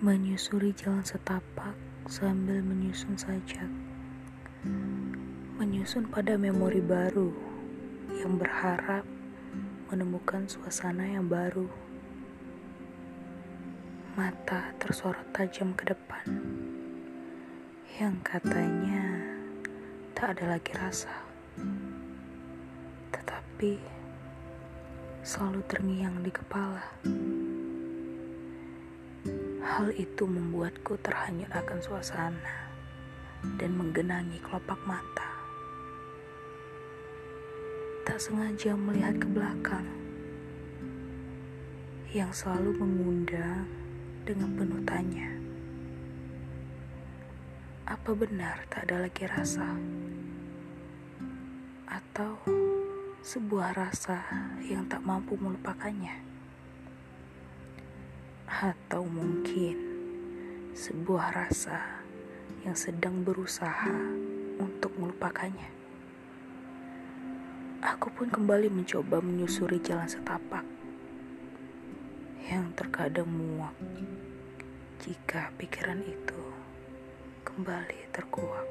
Menyusuri jalan setapak sambil menyusun sajak. Menyusun pada memori baru Yang berharap menemukan suasana yang baru. Mata tersorot tajam ke depan. Yang katanya tak ada lagi rasa. Tetapi selalu terngiang di kepala Hal itu membuatku terhanyut akan suasana dan menggenangi kelopak mata. Tak sengaja melihat ke belakang yang selalu mengundang dengan penuh tanya. Apa benar tak ada lagi rasa? Atau sebuah rasa yang tak mampu melupakannya? Atau mungkin sebuah rasa yang sedang berusaha untuk melupakannya. Aku pun kembali mencoba menyusuri jalan setapak yang terkadang muak jika pikiran itu kembali terkuak.